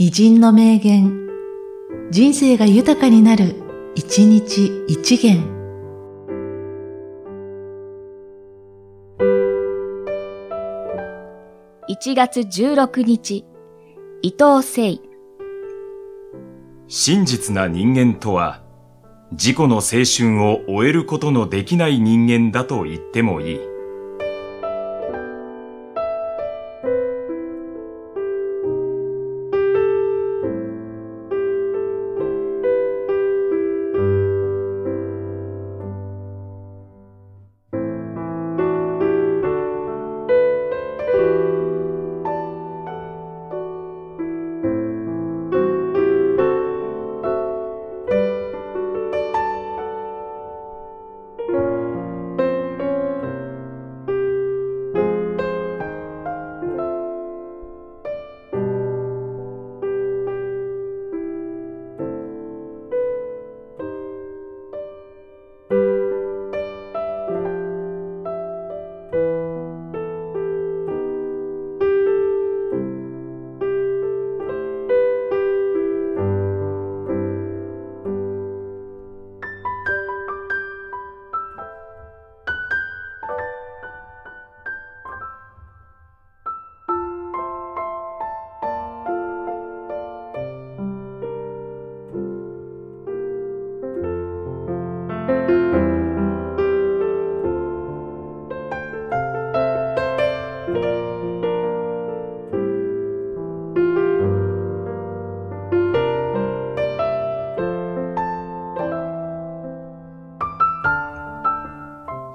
偉人の名言、人生が豊かになる、一日一元。1月16日、伊藤聖。真実な人間とは、自己の青春を終えることのできない人間だと言ってもいい。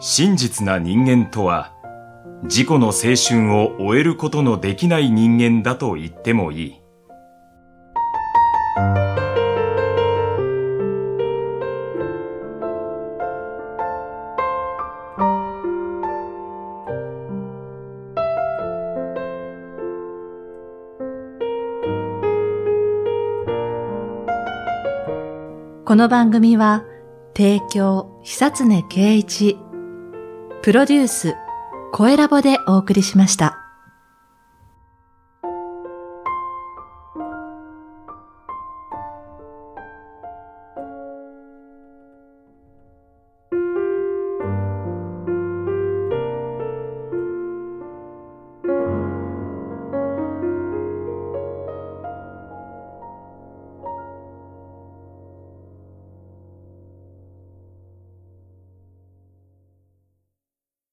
真実な人間とは、自己の青春を終えることのできない人間だと言ってもいい。この番組は、提供、久常圭一、プロデュース、声ラボでお送りしました。